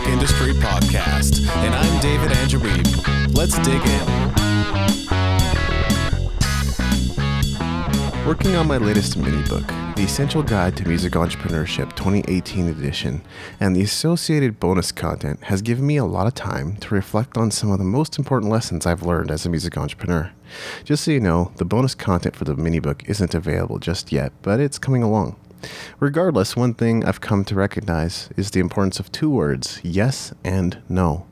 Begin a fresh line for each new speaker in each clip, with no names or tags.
Music Industry Podcast, and I'm David Andrew Wiebe. Let's dig
in. Working on my latest mini book, The Essential Guide to Music Entrepreneurship 2018 edition, and the associated bonus content has given me a lot of time to reflect on some of the most important lessons I've learned as a music entrepreneur. Just so you know, the bonus content for the mini book isn't available just yet, but it's coming along. Regardless, one thing I've come to recognize is the importance of two words yes and no.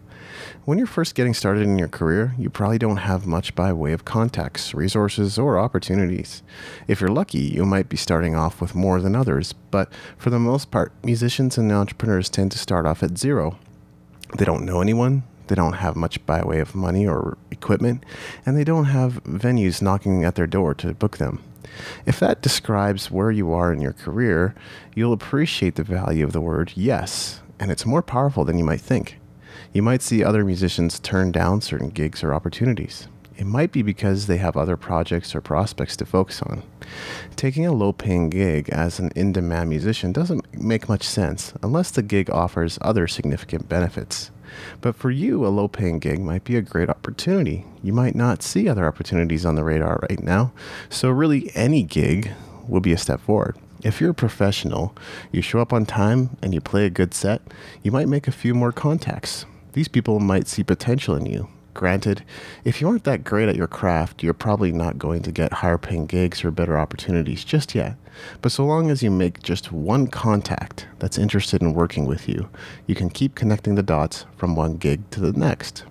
When you're first getting started in your career, you probably don't have much by way of contacts, resources, or opportunities. If you're lucky, you might be starting off with more than others, but for the most part, musicians and entrepreneurs tend to start off at zero. They don't know anyone, they don't have much by way of money or equipment, and they don't have venues knocking at their door to book them. If that describes where you are in your career, you'll appreciate the value of the word yes, and it's more powerful than you might think. You might see other musicians turn down certain gigs or opportunities. It might be because they have other projects or prospects to focus on. Taking a low paying gig as an in demand musician doesn't make much sense unless the gig offers other significant benefits. But for you, a low paying gig might be a great opportunity. You might not see other opportunities on the radar right now. So, really, any gig will be a step forward. If you're a professional, you show up on time and you play a good set, you might make a few more contacts. These people might see potential in you. Granted, if you aren't that great at your craft, you're probably not going to get higher paying gigs or better opportunities just yet. But so long as you make just one contact that's interested in working with you, you can keep connecting the dots from one gig to the next.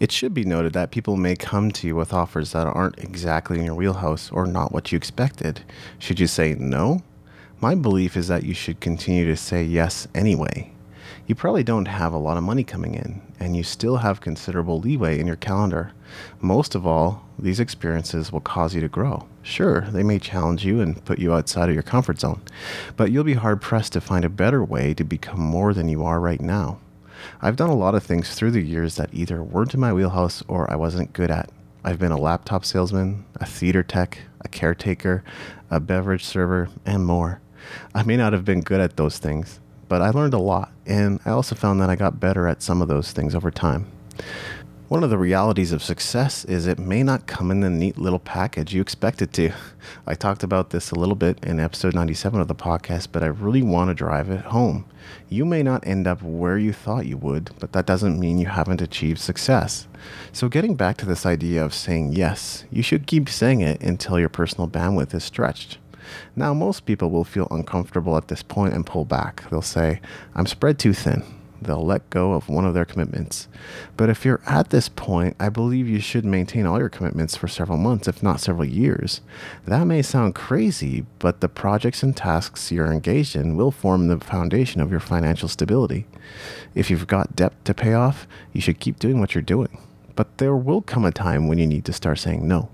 It should be noted that people may come to you with offers that aren't exactly in your wheelhouse or not what you expected. Should you say no? My belief is that you should continue to say yes anyway you probably don't have a lot of money coming in, and you still have considerable leeway in your calendar. Most of all, these experiences will cause you to grow. Sure, they may challenge you and put you outside of your comfort zone, but you'll be hard pressed to find a better way to become more than you are right now. I've done a lot of things through the years that either weren't in my wheelhouse or I wasn't good at. I've been a laptop salesman, a theater tech, a caretaker, a beverage server, and more. I may not have been good at those things, but I learned a lot, and I also found that I got better at some of those things over time. One of the realities of success is it may not come in the neat little package you expect it to. I talked about this a little bit in episode 97 of the podcast, but I really want to drive it home. You may not end up where you thought you would, but that doesn't mean you haven't achieved success. So, getting back to this idea of saying yes, you should keep saying it until your personal bandwidth is stretched. Now, most people will feel uncomfortable at this point and pull back. They'll say, I'm spread too thin. They'll let go of one of their commitments. But if you're at this point, I believe you should maintain all your commitments for several months, if not several years. That may sound crazy, but the projects and tasks you're engaged in will form the foundation of your financial stability. If you've got debt to pay off, you should keep doing what you're doing. But there will come a time when you need to start saying no.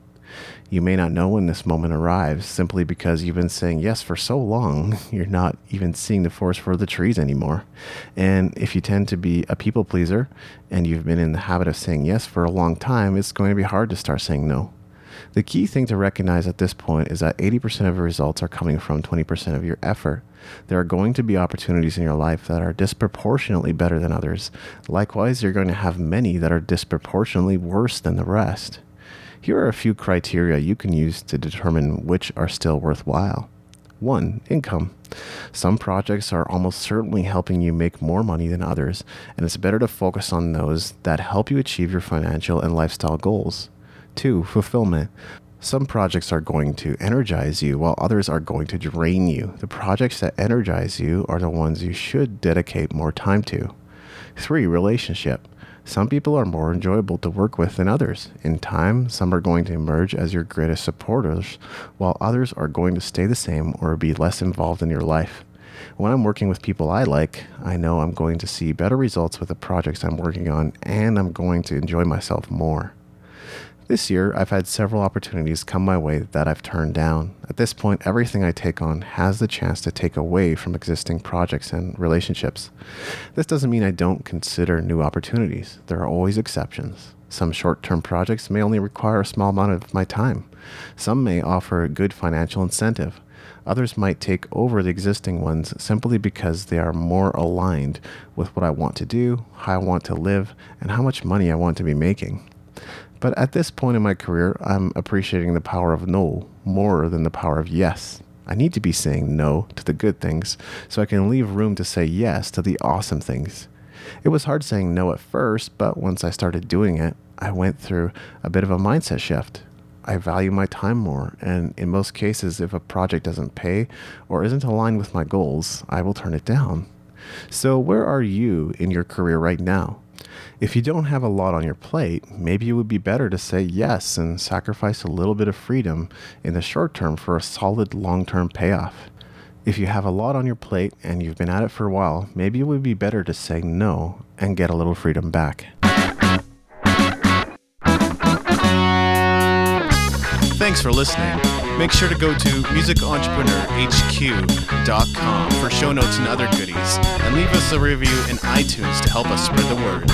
You may not know when this moment arrives simply because you've been saying yes for so long, you're not even seeing the forest for the trees anymore. And if you tend to be a people pleaser and you've been in the habit of saying yes for a long time, it's going to be hard to start saying no. The key thing to recognize at this point is that 80% of your results are coming from 20% of your effort. There are going to be opportunities in your life that are disproportionately better than others. Likewise, you're going to have many that are disproportionately worse than the rest. Here are a few criteria you can use to determine which are still worthwhile. 1. Income. Some projects are almost certainly helping you make more money than others, and it's better to focus on those that help you achieve your financial and lifestyle goals. 2. Fulfillment. Some projects are going to energize you while others are going to drain you. The projects that energize you are the ones you should dedicate more time to. 3. Relationship. Some people are more enjoyable to work with than others. In time, some are going to emerge as your greatest supporters, while others are going to stay the same or be less involved in your life. When I'm working with people I like, I know I'm going to see better results with the projects I'm working on, and I'm going to enjoy myself more. This year, I've had several opportunities come my way that I've turned down. At this point, everything I take on has the chance to take away from existing projects and relationships. This doesn't mean I don't consider new opportunities, there are always exceptions. Some short term projects may only require a small amount of my time. Some may offer a good financial incentive. Others might take over the existing ones simply because they are more aligned with what I want to do, how I want to live, and how much money I want to be making. But at this point in my career, I'm appreciating the power of no more than the power of yes. I need to be saying no to the good things so I can leave room to say yes to the awesome things. It was hard saying no at first, but once I started doing it, I went through a bit of a mindset shift. I value my time more, and in most cases, if a project doesn't pay or isn't aligned with my goals, I will turn it down. So, where are you in your career right now? If you don't have a lot on your plate, maybe it would be better to say yes and sacrifice a little bit of freedom in the short term for a solid long term payoff. If you have a lot on your plate and you've been at it for a while, maybe it would be better to say no and get a little freedom back.
Thanks for listening. Make sure to go to musicentrepreneurhq.com for show notes and other goodies, and leave us a review in iTunes to help us spread the word.